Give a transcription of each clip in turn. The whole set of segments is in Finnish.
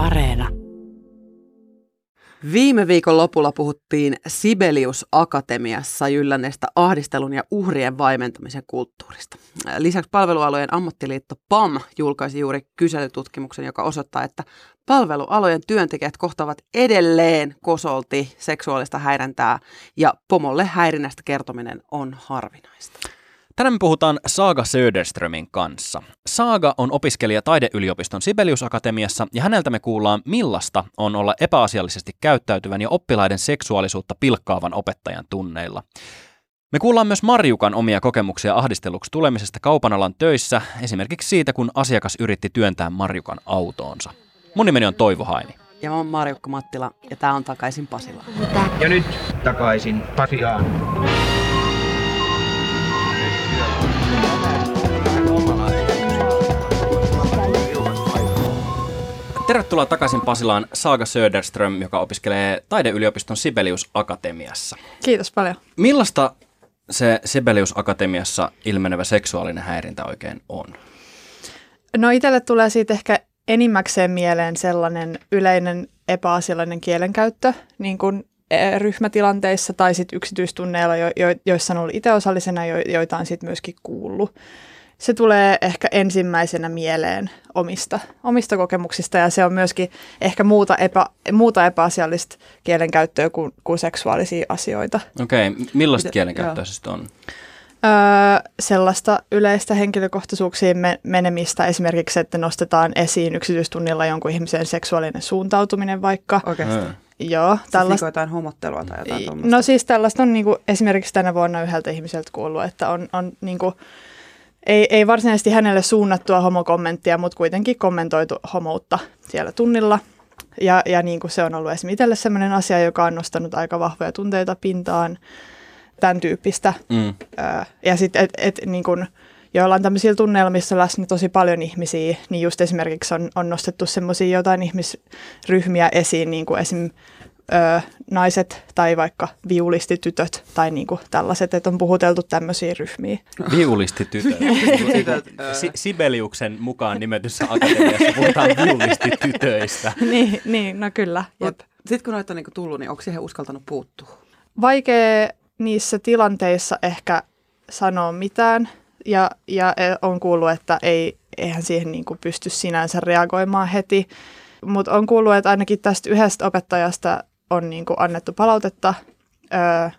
Areena. Viime viikon lopulla puhuttiin Sibelius Akatemiassa jyllänneestä ahdistelun ja uhrien vaimentamisen kulttuurista. Lisäksi palvelualojen ammattiliitto PAM julkaisi juuri kyselytutkimuksen, joka osoittaa, että palvelualojen työntekijät kohtavat edelleen kosolti seksuaalista häirintää ja pomolle häirinnästä kertominen on harvinaista. Tänään me puhutaan Saaga Söderströmin kanssa. Saaga on opiskelija taideyliopiston Sibelius Akatemiassa ja häneltä me kuullaan millaista on olla epäasiallisesti käyttäytyvän ja oppilaiden seksuaalisuutta pilkkaavan opettajan tunneilla. Me kuullaan myös Marjukan omia kokemuksia ahdisteluksi tulemisesta kaupanalan töissä, esimerkiksi siitä, kun asiakas yritti työntää Marjukan autoonsa. Mun nimeni on Toivo Haini. Ja mä oon Marjukka Mattila ja tää on Takaisin Pasilaan. Ja nyt takaisin Pasilaan. Tervetuloa takaisin Pasilaan Saaga Söderström, joka opiskelee taideyliopiston Sibelius Akatemiassa. Kiitos paljon. Millaista se Sibelius Akatemiassa ilmenevä seksuaalinen häirintä oikein on? No itselle tulee siitä ehkä enimmäkseen mieleen sellainen yleinen epäasiallinen kielenkäyttö, niin kuin eh, ryhmätilanteissa tai sitten yksityistunneilla, jo, jo, joissa on ollut itse osallisena, jo, joita on sitten myöskin kuullut se tulee ehkä ensimmäisenä mieleen omista, omista kokemuksista ja se on myöskin ehkä muuta, epä, muuta epäasiallista kielenkäyttöä kuin, kuin seksuaalisia asioita. Okei, okay. millaista kielenkäyttöä se sitten on? Öö, sellaista yleistä henkilökohtaisuuksiin me- menemistä, esimerkiksi, että nostetaan esiin yksityistunnilla jonkun ihmisen seksuaalinen suuntautuminen vaikka. Oikeasti. Joo. Siis tällaista... Siis jotain homottelua tai jotain tuommoista? No siis tällaista on niinku esimerkiksi tänä vuonna yhdeltä ihmiseltä kuullut, että on, on niinku, ei, ei varsinaisesti hänelle suunnattua homokommenttia, mutta kuitenkin kommentoitu homoutta siellä tunnilla. Ja, ja niin kuin se on ollut esimerkiksi itselle sellainen asia, joka on nostanut aika vahvoja tunteita pintaan, tämän tyyppistä. Mm. ja sitten, että et, niin kuin, joillain tämmöisillä tunneilla, missä läsnä tosi paljon ihmisiä, niin just esimerkiksi on, on nostettu semmoisia jotain ihmisryhmiä esiin, niin kuin esim ö, naiset tai vaikka viulistitytöt tai niinku tällaiset, että on puhuteltu tämmöisiä ryhmiä. Viulistitytöt. si- Sibeliuksen mukaan nimetyssä akatemiassa puhutaan viulistitytöistä. niin, niin, no kyllä. Sitten kun noita on niinku tullut, niin onko siihen uskaltanut puuttua? Vaikea niissä tilanteissa ehkä sanoa mitään. Ja, ja e, on kuullut, että ei, eihän siihen niinku pysty sinänsä reagoimaan heti. Mutta on kuullut, että ainakin tästä yhdestä opettajasta on niin kuin annettu palautetta, öö,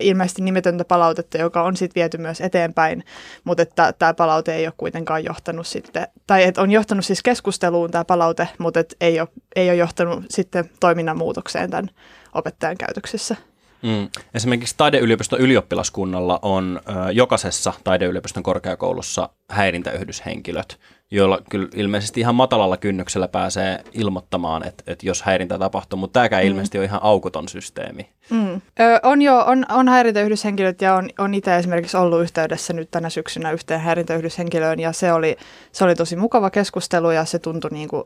ilmeisesti nimetöntä palautetta, joka on sitten viety myös eteenpäin, mutta että tämä palaute ei ole kuitenkaan johtanut sitten, tai että on johtanut siis keskusteluun tämä palaute, mutta että ei ole, ei ole johtanut sitten toiminnan muutokseen tämän opettajan käytöksessä. Mm. Esimerkiksi taideyliopiston ylioppilaskunnalla on ö, jokaisessa taideyliopiston korkeakoulussa häirintäyhdyshenkilöt, joilla kyllä ilmeisesti ihan matalalla kynnyksellä pääsee ilmoittamaan, että, että jos häirintä tapahtuu, mutta tämäkään mm. ilmeisesti on ihan aukoton systeemi. Mm. Ö, on jo, on, on häirintäyhdyshenkilöt ja on, on itse esimerkiksi ollut yhteydessä nyt tänä syksynä yhteen häirintäyhdyshenkilöön ja se oli, se oli tosi mukava keskustelu ja se tuntui, niin kuin,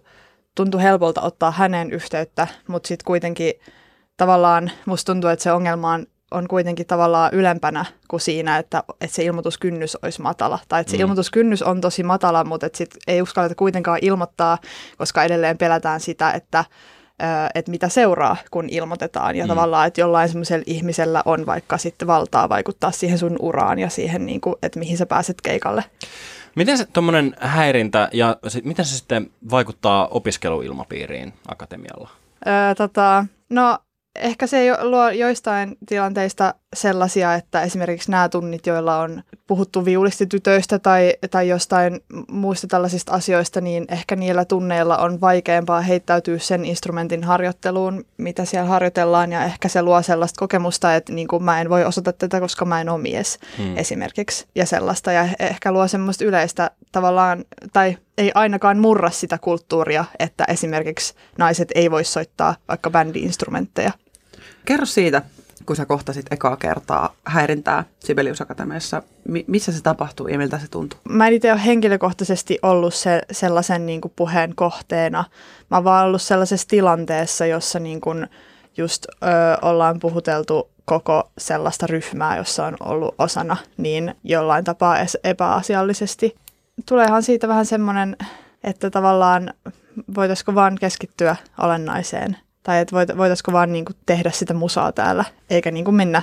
tuntui helpolta ottaa hänen yhteyttä, mutta sitten kuitenkin tavallaan musta tuntuu, että se ongelma on on kuitenkin tavallaan ylempänä kuin siinä, että, että se ilmoituskynnys olisi matala. Tai että se mm. ilmoituskynnys on tosi matala, mutta että sit ei uskalleta kuitenkaan ilmoittaa, koska edelleen pelätään sitä, että, että mitä seuraa, kun ilmoitetaan. Ja mm. tavallaan, että jollain semmoisella ihmisellä on vaikka sitten valtaa vaikuttaa siihen sun uraan ja siihen, niin kuin, että mihin sä pääset keikalle. Miten se tuommoinen häirintä ja sit, miten se sitten vaikuttaa opiskeluilmapiiriin akatemialla? Öö, tota, no ehkä se luo joistain tilanteista sellaisia, että esimerkiksi nämä tunnit, joilla on puhuttu viulistitytöistä tai, tai jostain muista tällaisista asioista, niin ehkä niillä tunneilla on vaikeampaa heittäytyä sen instrumentin harjoitteluun, mitä siellä harjoitellaan, ja ehkä se luo sellaista kokemusta, että niin kuin mä en voi osata tätä, koska mä en ole mies hmm. esimerkiksi, ja sellaista, ja ehkä luo semmoista yleistä tavallaan, tai ei ainakaan murra sitä kulttuuria, että esimerkiksi naiset ei voi soittaa vaikka bändi-instrumentteja. Kerro siitä, kun sä kohtasit ekaa kertaa häirintää Sibelius Akatemiassa. Mi- missä se tapahtui ja miltä se tuntui? Mä en itse ole henkilökohtaisesti ollut se, sellaisen niin kuin puheen kohteena. Mä oon vaan ollut sellaisessa tilanteessa, jossa niin kuin just ö, ollaan puhuteltu koko sellaista ryhmää, jossa on ollut osana, niin jollain tapaa epäasiallisesti. Tuleehan siitä vähän semmoinen, että tavallaan voitaisiko vaan keskittyä olennaiseen. Tai että voitaisiko vaan niin kuin tehdä sitä musaa täällä, eikä niin kuin mennä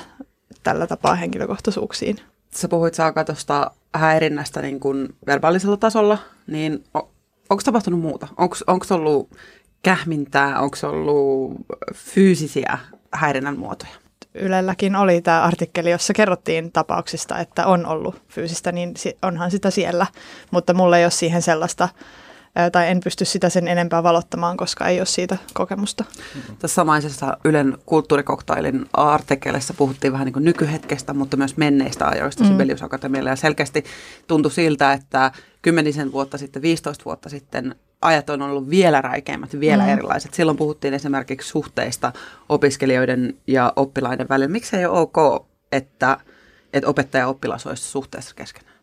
tällä tapaa henkilökohtaisuuksiin. Sä puhuit Saaka tuosta häirinnästä niin kuin verbaalisella tasolla, niin onko tapahtunut muuta? Onko ollut kähmintää, onko ollut fyysisiä häirinnän muotoja? Ylelläkin oli tämä artikkeli, jossa kerrottiin tapauksista, että on ollut fyysistä, niin onhan sitä siellä, mutta mulla ei ole siihen sellaista tai en pysty sitä sen enempää valottamaan, koska ei ole siitä kokemusta. Tässä samaisessa Ylen kulttuurikoktailin artikkelissa puhuttiin vähän niin kuin nykyhetkestä, mutta myös menneistä ajoista mm. Sibelius Akatemialla. Ja selkeästi tuntui siltä, että kymmenisen vuotta sitten, 15 vuotta sitten ajat on ollut vielä räikeimmät, vielä mm. erilaiset. Silloin puhuttiin esimerkiksi suhteista opiskelijoiden ja oppilaiden välillä. Miksi ei ole ok, että, että opettaja ja oppilas olisi suhteessa keskenään?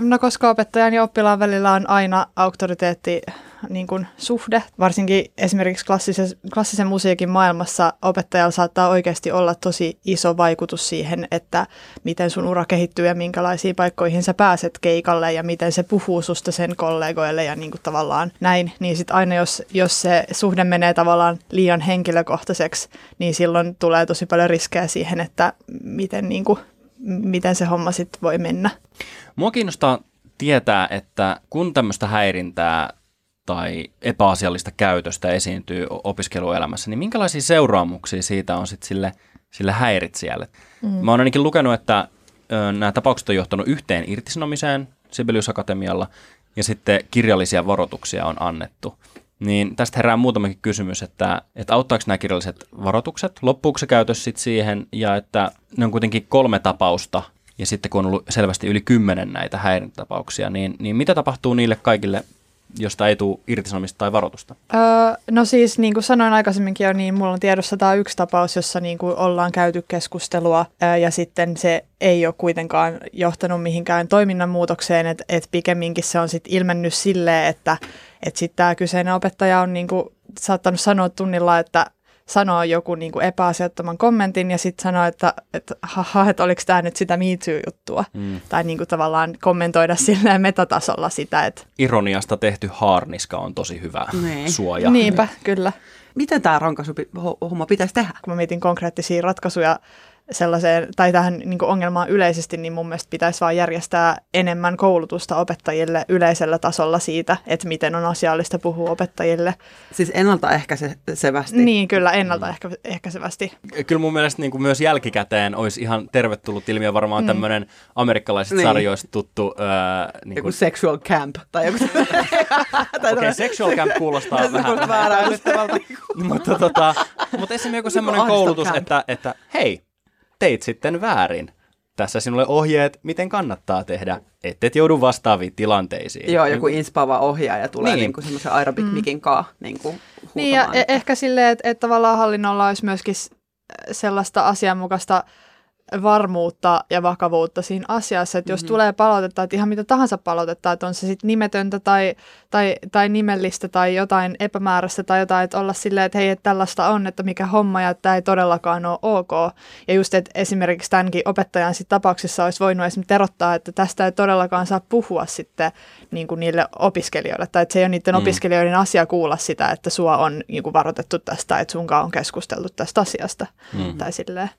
No koska opettajan ja oppilaan välillä on aina auktoriteetti niin kuin suhde, varsinkin esimerkiksi klassisen, klassisen musiikin maailmassa opettajalla saattaa oikeasti olla tosi iso vaikutus siihen, että miten sun ura kehittyy ja minkälaisiin paikkoihin sä pääset keikalle ja miten se puhuu susta sen kollegoille ja niin kuin tavallaan näin. Niin sitten aina jos, jos se suhde menee tavallaan liian henkilökohtaiseksi, niin silloin tulee tosi paljon riskejä siihen, että miten, niin kuin, miten se homma sitten voi mennä. Mua kiinnostaa tietää, että kun tämmöistä häirintää tai epäasiallista käytöstä esiintyy opiskeluelämässä, niin minkälaisia seuraamuksia siitä on sitten sille, sille häiritsijälle? Mm. Mä oon ainakin lukenut, että ö, nämä tapaukset on johtanut yhteen irtisanomiseen Sibelius Akatemialla ja sitten kirjallisia varoituksia on annettu. Niin tästä herää muutamakin kysymys, että, että auttaako nämä kirjalliset varoitukset, loppuuko se käytös sitten siihen ja että ne on kuitenkin kolme tapausta ja sitten kun on ollut selvästi yli kymmenen näitä häirintätapauksia, niin, niin mitä tapahtuu niille kaikille, josta ei tule irtisanomista tai varoitusta? Öö, no siis niin kuin sanoin aikaisemminkin jo, niin mulla on tiedossa tämä yksi tapaus, jossa niin kuin ollaan käyty keskustelua öö, ja sitten se ei ole kuitenkaan johtanut mihinkään toiminnan muutokseen, että et pikemminkin se on sitten ilmennyt silleen, että et sitten tämä kyseinen opettaja on niin kuin saattanut sanoa tunnilla, että sanoo joku niin kuin epäasiattoman kommentin ja sitten sanoo, että, että haha, että oliko tämä nyt sitä Me juttua Mm. Tai niin kuin tavallaan kommentoida silleen metatasolla sitä. Että... Ironiasta tehty haarniska on tosi hyvä niin. suoja. Niinpä, kyllä. Miten tämä homma pitäisi tehdä? Kun mä mietin konkreettisia ratkaisuja sellaiseen, tai tähän niin ongelmaan yleisesti, niin mun mielestä pitäisi vaan järjestää enemmän koulutusta opettajille yleisellä tasolla siitä, että miten on asiallista puhua opettajille. Siis ennaltaehkäisevästi? Niin, kyllä, ennaltaehkäisevästi. Kyllä mun mielestä niin kuin myös jälkikäteen olisi ihan tervetullut ilmiö varmaan mm. tämmöinen amerikkalaisista niin. sarjoista tuttu... Äh, niin joku kuin... sexual camp. Tai joku... Okei, okay, sexual camp kuulostaa vähän, vähän mutta, tota, mutta esimerkiksi joku semmoinen koulutus, että, että hei, teit sitten väärin. Tässä sinulle ohjeet, miten kannattaa tehdä, ettet joudu vastaaviin tilanteisiin. Joo, joku inspaava ohjaaja tulee niin. niin semmoisen aerobic mm. mikin kaa niin kuin Niin ja e- ehkä silleen, että, että tavallaan hallinnolla olisi myöskin sellaista asianmukaista varmuutta ja vakavuutta siinä asiassa, että jos mm-hmm. tulee palautetta, että ihan mitä tahansa palautetta, että on se sitten nimetöntä tai, tai, tai nimellistä tai jotain epämääräistä tai jotain, että olla silleen, että hei, että tällaista on, että mikä homma ja että tämä ei todellakaan ole ok. Ja just, että esimerkiksi tämänkin opettajan sit tapauksessa olisi voinut esimerkiksi terottaa, että tästä ei todellakaan saa puhua sitten niin kuin niille opiskelijoille, tai että se ei ole niiden mm. opiskelijoiden asia kuulla sitä, että sua on niin kuin varoitettu tästä, että sunkaan on keskusteltu tästä asiasta, mm. tai silleen.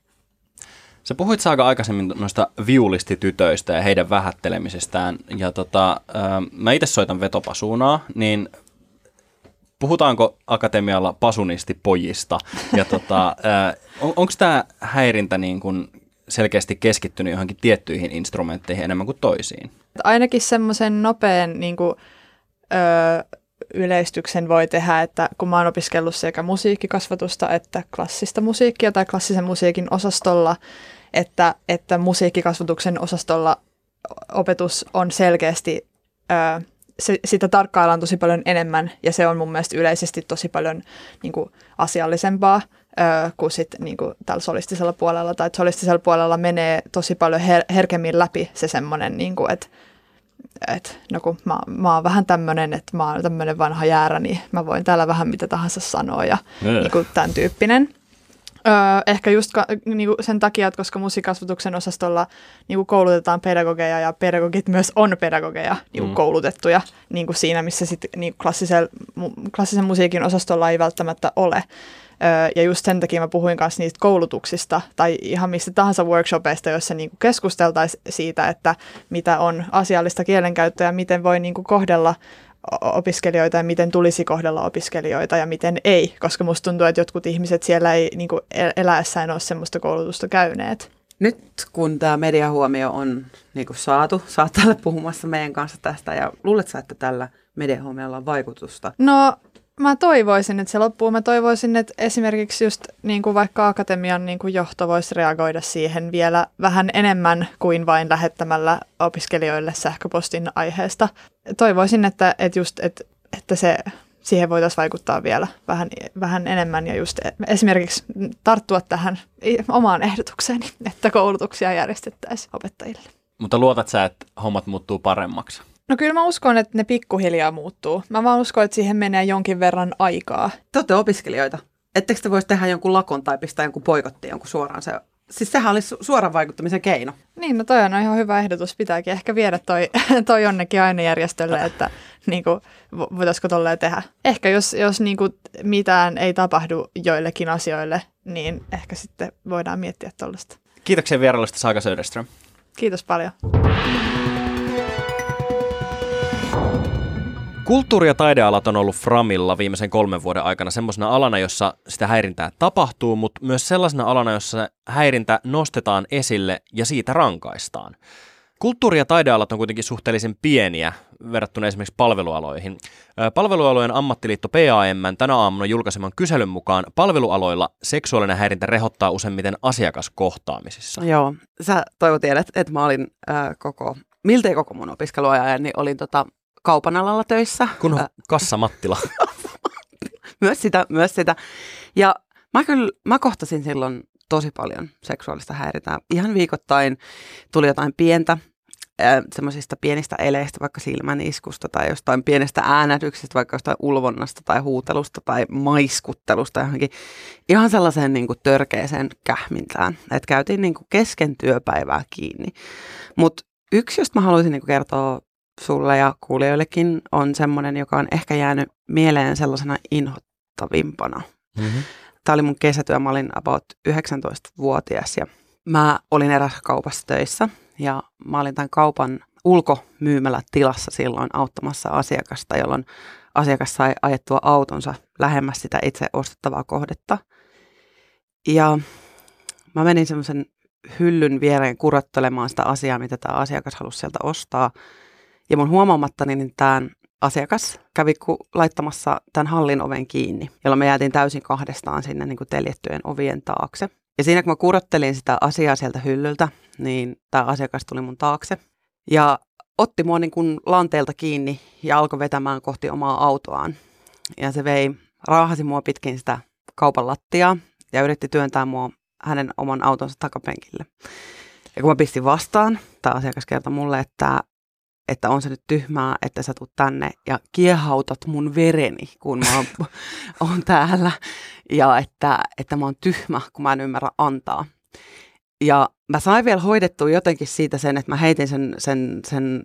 Sä puhuit Saaga aikaisemmin noista viulistitytöistä ja heidän vähättelemisestään. Ja tota, äh, mä itse soitan vetopasuunaa, niin puhutaanko akatemialla pasunistipojista? Ja tota, äh, on, onko tämä häirintä niin kun selkeästi keskittynyt johonkin tiettyihin instrumentteihin enemmän kuin toisiin? Ainakin semmoisen nopean niin kuin, öö, yleistyksen voi tehdä, että kun mä oon opiskellut sekä musiikkikasvatusta että klassista musiikkia tai klassisen musiikin osastolla, että, että musiikkikasvatuksen osastolla opetus on selkeästi, ää, se, sitä tarkkaillaan tosi paljon enemmän ja se on mun mielestä yleisesti tosi paljon niin kuin, asiallisempaa ää, kuin sit, niin kuin, tällä solistisella puolella. Tai solistisella puolella menee tosi paljon her- herkemmin läpi se semmoinen, niin että et, no kun mä, mä oon vähän tämmöinen, että mä oon tämmöinen vanha jäärä, niin mä voin täällä vähän mitä tahansa sanoa ja niin kuin tämän tyyppinen. Öö, ehkä just ka, niinku sen takia, että koska musiikkasvatuksen osastolla niinku koulutetaan pedagogeja ja pedagogit myös on pedagogeja niinku mm. koulutettuja niinku siinä, missä sit, niinku klassisen, mu, klassisen musiikin osastolla ei välttämättä ole. Öö, ja just sen takia mä puhuin kanssa niistä koulutuksista tai ihan mistä tahansa workshopeista, joissa niinku keskusteltaisiin siitä, että mitä on asiallista kielenkäyttöä ja miten voi niinku kohdella opiskelijoita ja miten tulisi kohdella opiskelijoita ja miten ei, koska musta tuntuu, että jotkut ihmiset siellä ei niin kuin eläessään ole semmoista koulutusta käyneet. Nyt kun tämä mediahuomio on niin kuin saatu, sä oot täällä puhumassa meidän kanssa tästä ja luuletko että tällä mediahuomiolla on vaikutusta? No mä toivoisin, että se loppuu. Mä toivoisin, että esimerkiksi just niin kuin vaikka akatemian niin kuin johto voisi reagoida siihen vielä vähän enemmän kuin vain lähettämällä opiskelijoille sähköpostin aiheesta. Toivoisin, että, että, just, että, että se siihen voitaisiin vaikuttaa vielä vähän, vähän enemmän ja just esimerkiksi tarttua tähän omaan ehdotukseeni, että koulutuksia järjestettäisiin opettajille. Mutta luotat sä, että hommat muuttuu paremmaksi? No kyllä mä uskon, että ne pikkuhiljaa muuttuu. Mä vaan uskon, että siihen menee jonkin verran aikaa. Te olette opiskelijoita. Ettekö te voisi tehdä jonkun lakon tai pistää jonkun poikotti jonkun suoraan se Siis sehän olisi suoran vaikuttamisen keino. Niin, no toi on ihan hyvä ehdotus. Pitääkin ehkä viedä toi, toi jonnekin ainejärjestölle, että niin kuin, voitaisiko tolleen tehdä. Ehkä jos, jos niin kuin, mitään ei tapahdu joillekin asioille, niin ehkä sitten voidaan miettiä tuollaista. Kiitoksia vierailusta Saga Söderström. Kiitos paljon. Kulttuuri- ja taidealat on ollut Framilla viimeisen kolmen vuoden aikana semmoisena alana, jossa sitä häirintää tapahtuu, mutta myös sellaisena alana, jossa häirintä nostetaan esille ja siitä rankaistaan. Kulttuuri- ja taidealat on kuitenkin suhteellisen pieniä verrattuna esimerkiksi palvelualoihin. Palvelualojen ammattiliitto PAM tänä aamuna julkaiseman kyselyn mukaan palvelualoilla seksuaalinen häirintä rehottaa useimmiten asiakaskohtaamisissa. Joo, sä tiedät, että mä olin äh, koko, miltei koko mun opiskeluajan, niin olin tota, kaupan alalla töissä. Kun on Kassa Mattila. myös sitä, myös sitä. Ja mä kyllä, mä kohtasin silloin tosi paljon seksuaalista häiritää. Ihan viikoittain tuli jotain pientä, semmoisista pienistä eleistä, vaikka silmäniskusta tai jostain pienestä äänätyksestä, vaikka jostain ulvonnasta tai huutelusta tai maiskuttelusta johonkin ihan sellaiseen niin kuin törkeeseen kähmintään. Että käytiin niin kuin kesken työpäivää kiinni. Mutta yksi, josta mä haluaisin niin kuin kertoa sulle ja kuulijoillekin on semmoinen, joka on ehkä jäänyt mieleen sellaisena inhottavimpana. Mm-hmm. Tämä oli mun kesätyö, mä olin about 19-vuotias ja mä olin erässä kaupassa töissä ja mä olin tämän kaupan ulkomyymälä tilassa silloin auttamassa asiakasta, jolloin asiakas sai ajettua autonsa lähemmäs sitä itse ostettavaa kohdetta. Ja mä menin semmoisen hyllyn viereen kurottelemaan sitä asiaa, mitä tämä asiakas halusi sieltä ostaa. Ja mun huomaamattani niin tämän asiakas kävi laittamassa tämän hallin oven kiinni, jolloin me jäätiin täysin kahdestaan sinne niin kuin teljettyjen ovien taakse. Ja siinä kun mä kurottelin sitä asiaa sieltä hyllyltä, niin tämä asiakas tuli mun taakse ja otti mua niin kuin lanteelta kiinni ja alkoi vetämään kohti omaa autoaan. Ja se vei, raahasi mua pitkin sitä kaupan lattiaa ja yritti työntää mua hänen oman autonsa takapenkille. Ja kun mä pistin vastaan, tämä asiakas kertoi mulle, että että on se nyt tyhmää, että sä tulet tänne ja kiehautat mun vereni, kun mä oon, oon täällä. Ja että, että mä oon tyhmä, kun mä en ymmärrä antaa. Ja mä sain vielä hoidettua jotenkin siitä sen, että mä heitin sen, sen, sen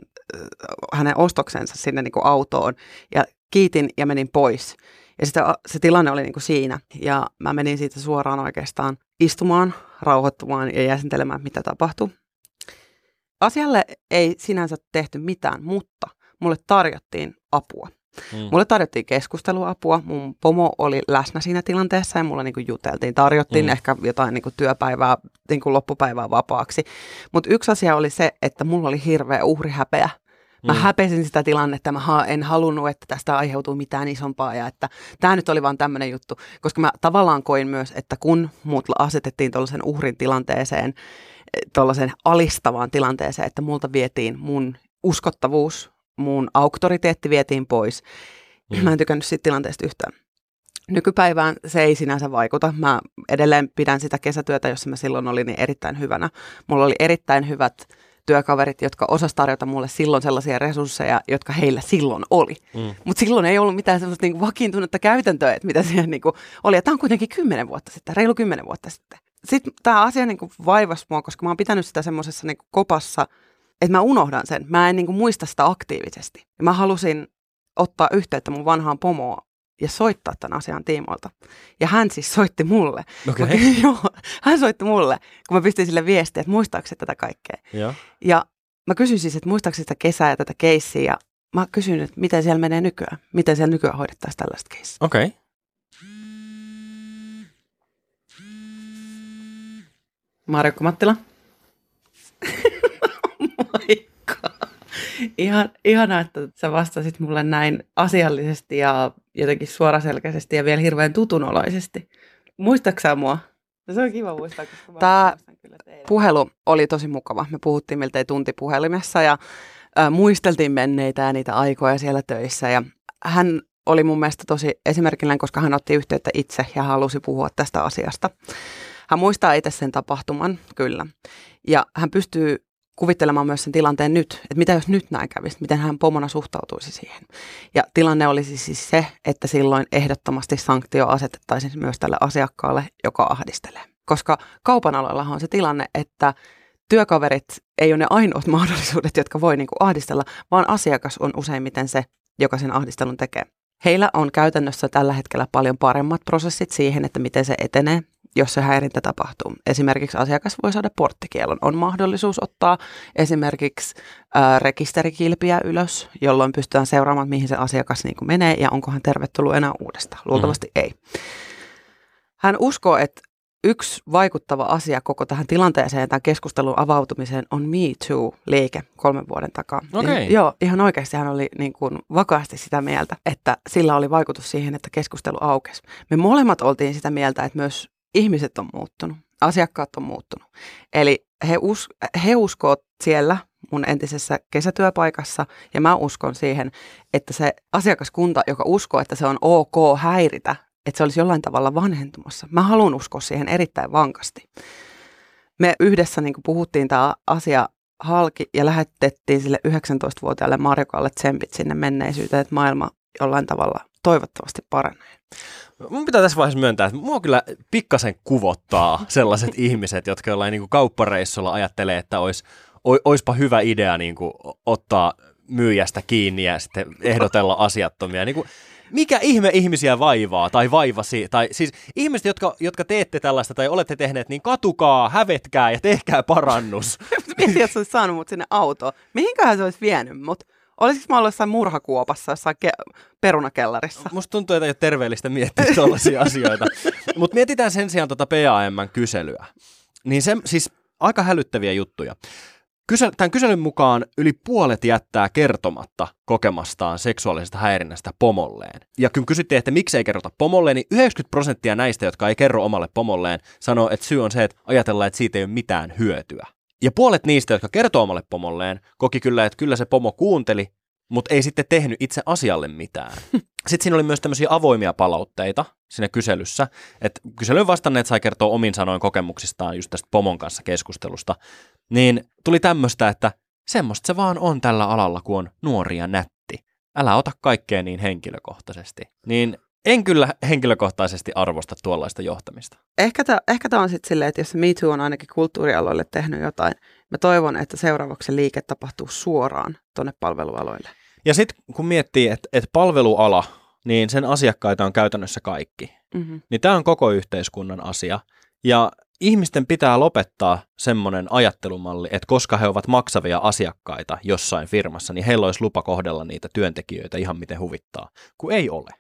hänen ostoksensa sinne niin kuin autoon ja kiitin ja menin pois. Ja sitten se tilanne oli niin kuin siinä. Ja mä menin siitä suoraan oikeastaan istumaan, rauhoittumaan ja jäsentelemään, mitä tapahtui. Asialle ei sinänsä tehty mitään, mutta mulle tarjottiin apua. Mm. Mulle tarjottiin keskusteluapua, mun pomo oli läsnä siinä tilanteessa ja mulla niinku juteltiin, tarjottiin mm. ehkä jotain niinku työpäivää, niinku loppupäivää vapaaksi. Mutta yksi asia oli se, että mulla oli hirveä uhrihäpeä. Mä mm. häpesin sitä tilannetta, mä en halunnut, että tästä aiheutuu mitään isompaa ja että tämä nyt oli vaan tämmöinen juttu, koska mä tavallaan koin myös, että kun mut asetettiin tuollaisen uhrin tilanteeseen, tuollaisen alistavaan tilanteeseen, että multa vietiin mun uskottavuus, mun auktoriteetti vietiin pois. Mm. Mä en tykännyt siitä tilanteesta yhtään. Nykypäivään se ei sinänsä vaikuta. Mä edelleen pidän sitä kesätyötä, jossa mä silloin olin, niin erittäin hyvänä. Mulla oli erittäin hyvät työkaverit, jotka osas tarjota mulle silloin sellaisia resursseja, jotka heillä silloin oli. Mm. Mutta silloin ei ollut mitään sellaista niin vakiintunutta käytäntöä, että mitä siellä niin oli. Ja tämä on kuitenkin kymmenen vuotta sitten, reilu kymmenen vuotta sitten. Sitten tämä asia niin vaivasi mua, koska mä oon pitänyt sitä semmoisessa niin kopassa, että mä unohdan sen. Mä en niin kuin muista sitä aktiivisesti. Ja mä halusin ottaa yhteyttä mun vanhaan pomoon ja soittaa tämän asian tiimoilta. Ja hän siis soitti mulle. Okay. Mä, joo, hän soitti mulle, kun mä pystyin sille viestiä, että muistaako se tätä kaikkea. Ja. Ja mä kysyin siis, että muistaako sitä kesää ja tätä keissiä. Ja mä kysyin, että miten siellä menee nykyään. Miten siellä nykyään hoidettaisiin tällaista keissiä. Okei. Okay. Marjukka Mattila. Moikka. Ihan, ihanaa, että sä vastasit mulle näin asiallisesti ja jotenkin suoraselkäisesti ja vielä hirveän tutunoloisesti. Muistaaksä mua? No se on kiva muistaa, koska mä Tää kyllä puhelu oli tosi mukava. Me puhuttiin miltei tunti puhelimessa ja äh, muisteltiin menneitä ja niitä aikoja siellä töissä. Ja hän oli mun mielestä tosi esimerkillinen, koska hän otti yhteyttä itse ja halusi puhua tästä asiasta. Hän muistaa itse sen tapahtuman, kyllä. Ja hän pystyy kuvittelemaan myös sen tilanteen nyt, että mitä jos nyt näin kävisi, miten hän pomona suhtautuisi siihen. Ja tilanne olisi siis se, että silloin ehdottomasti sanktio asetettaisiin myös tälle asiakkaalle, joka ahdistelee. Koska kaupan alallahan on se tilanne, että työkaverit ei ole ne ainoat mahdollisuudet, jotka voi niin kuin ahdistella, vaan asiakas on useimmiten se, joka sen ahdistelun tekee. Heillä on käytännössä tällä hetkellä paljon paremmat prosessit siihen, että miten se etenee jos se häirintä tapahtuu. Esimerkiksi asiakas voi saada porttikielon. On mahdollisuus ottaa esimerkiksi ää, rekisterikilpiä ylös, jolloin pystytään seuraamaan, mihin se asiakas niin kuin menee ja onko hän tervetullut enää uudestaan. Luultavasti mm. ei. Hän uskoo, että yksi vaikuttava asia koko tähän tilanteeseen ja tämän keskustelun avautumiseen on Me Too-liike kolmen vuoden takaa. Okay. Ja, joo, ihan oikeasti hän oli niin kuin vakaasti sitä mieltä, että sillä oli vaikutus siihen, että keskustelu aukesi. Me molemmat oltiin sitä mieltä, että myös ihmiset on muuttunut, asiakkaat on muuttunut. Eli he, us, he uskoo siellä mun entisessä kesätyöpaikassa ja mä uskon siihen, että se asiakaskunta, joka uskoo, että se on ok häiritä, että se olisi jollain tavalla vanhentumassa. Mä haluan uskoa siihen erittäin vankasti. Me yhdessä niin puhuttiin tämä asia halki ja lähetettiin sille 19-vuotiaalle Marjokalle tsempit sinne menneisyyteen, että maailma jollain tavalla toivottavasti paranee. Mun pitää tässä vaiheessa myöntää, että mua kyllä pikkasen kuvottaa sellaiset ihmiset, jotka jollain niin kuin kauppareissulla ajattelee, että olisi, oispa hyvä idea niin kuin ottaa myyjästä kiinni ja sitten ehdotella asiattomia. Niin kuin, mikä ihme ihmisiä vaivaa tai vaivasi, tai siis ihmiset, jotka, jotka teette tällaista tai olette tehneet, niin katukaa, hävetkää ja tehkää parannus. Mietin, jos olisi saanut mut sinne autoon. Mihinköhän se olisi vienyt mut? Olisiko mä ollut jossain murhakuopassa, jossain ke- perunakellarissa? Musta tuntuu, että ei ole terveellistä miettiä tällaisia asioita. Mutta mietitään sen sijaan tuota PAM-kyselyä. Niin se, siis aika hälyttäviä juttuja. Kysel, tämän kyselyn mukaan yli puolet jättää kertomatta kokemastaan seksuaalisesta häirinnästä pomolleen. Ja kun kysyttiin, että miksi ei kerrota pomolleen, niin 90 prosenttia näistä, jotka ei kerro omalle pomolleen, sanoo, että syy on se, että ajatellaan, että siitä ei ole mitään hyötyä. Ja puolet niistä, jotka kertoo omalle pomolleen, koki kyllä, että kyllä se pomo kuunteli, mutta ei sitten tehnyt itse asialle mitään. Sitten siinä oli myös tämmöisiä avoimia palautteita siinä kyselyssä, että kyselyyn vastanneet sai kertoa omin sanoin kokemuksistaan just tästä pomon kanssa keskustelusta, niin tuli tämmöistä, että semmoista se vaan on tällä alalla, kun on nuori ja nätti. Älä ota kaikkea niin henkilökohtaisesti. Niin en kyllä henkilökohtaisesti arvosta tuollaista johtamista. Ehkä tämä ehkä on sitten silleen, että jos Me Too on ainakin kulttuurialoille tehnyt jotain, mä toivon, että seuraavaksi se liike tapahtuu suoraan tuonne palvelualoille. Ja sitten kun miettii, että, että palveluala, niin sen asiakkaita on käytännössä kaikki. Mm-hmm. Niin tämä on koko yhteiskunnan asia. Ja ihmisten pitää lopettaa semmoinen ajattelumalli, että koska he ovat maksavia asiakkaita jossain firmassa, niin heillä olisi lupa kohdella niitä työntekijöitä ihan miten huvittaa, kun ei ole.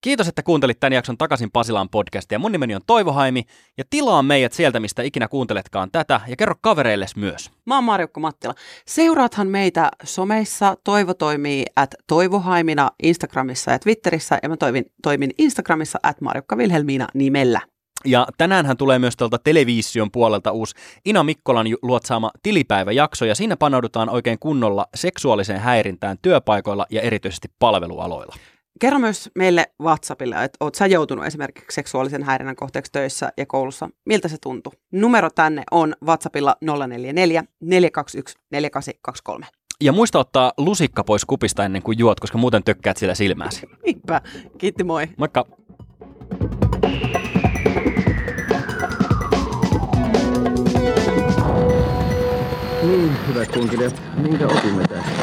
Kiitos, että kuuntelit tämän jakson Takaisin Pasilaan podcastia. Mun nimeni on Toivo Haimi ja tilaa meidät sieltä, mistä ikinä kuunteletkaan tätä ja kerro kavereilles myös. Mä oon Marjukka Mattila. Seuraathan meitä someissa. Toivo toimii at Toivohaimina Instagramissa ja Twitterissä ja mä toimin, toimin Instagramissa at Marjukka Vilhelmiina nimellä. Ja tänäänhän tulee myös tuolta television puolelta uusi Ina Mikkolan luotsaama tilipäiväjakso, ja siinä panoudutaan oikein kunnolla seksuaaliseen häirintään työpaikoilla ja erityisesti palvelualoilla. Kerro myös meille WhatsAppille, että oot sä joutunut esimerkiksi seksuaalisen häirinnän kohteeksi töissä ja koulussa. Miltä se tuntuu? Numero tänne on WhatsAppilla 044 421 4823. Ja muista ottaa lusikka pois kupista ennen kuin juot, koska muuten tökkäät sillä silmääsi. Niinpä. Kiitti, moi. Moikka! Niin, hyvät kunkilijat, minkä opimme tästä?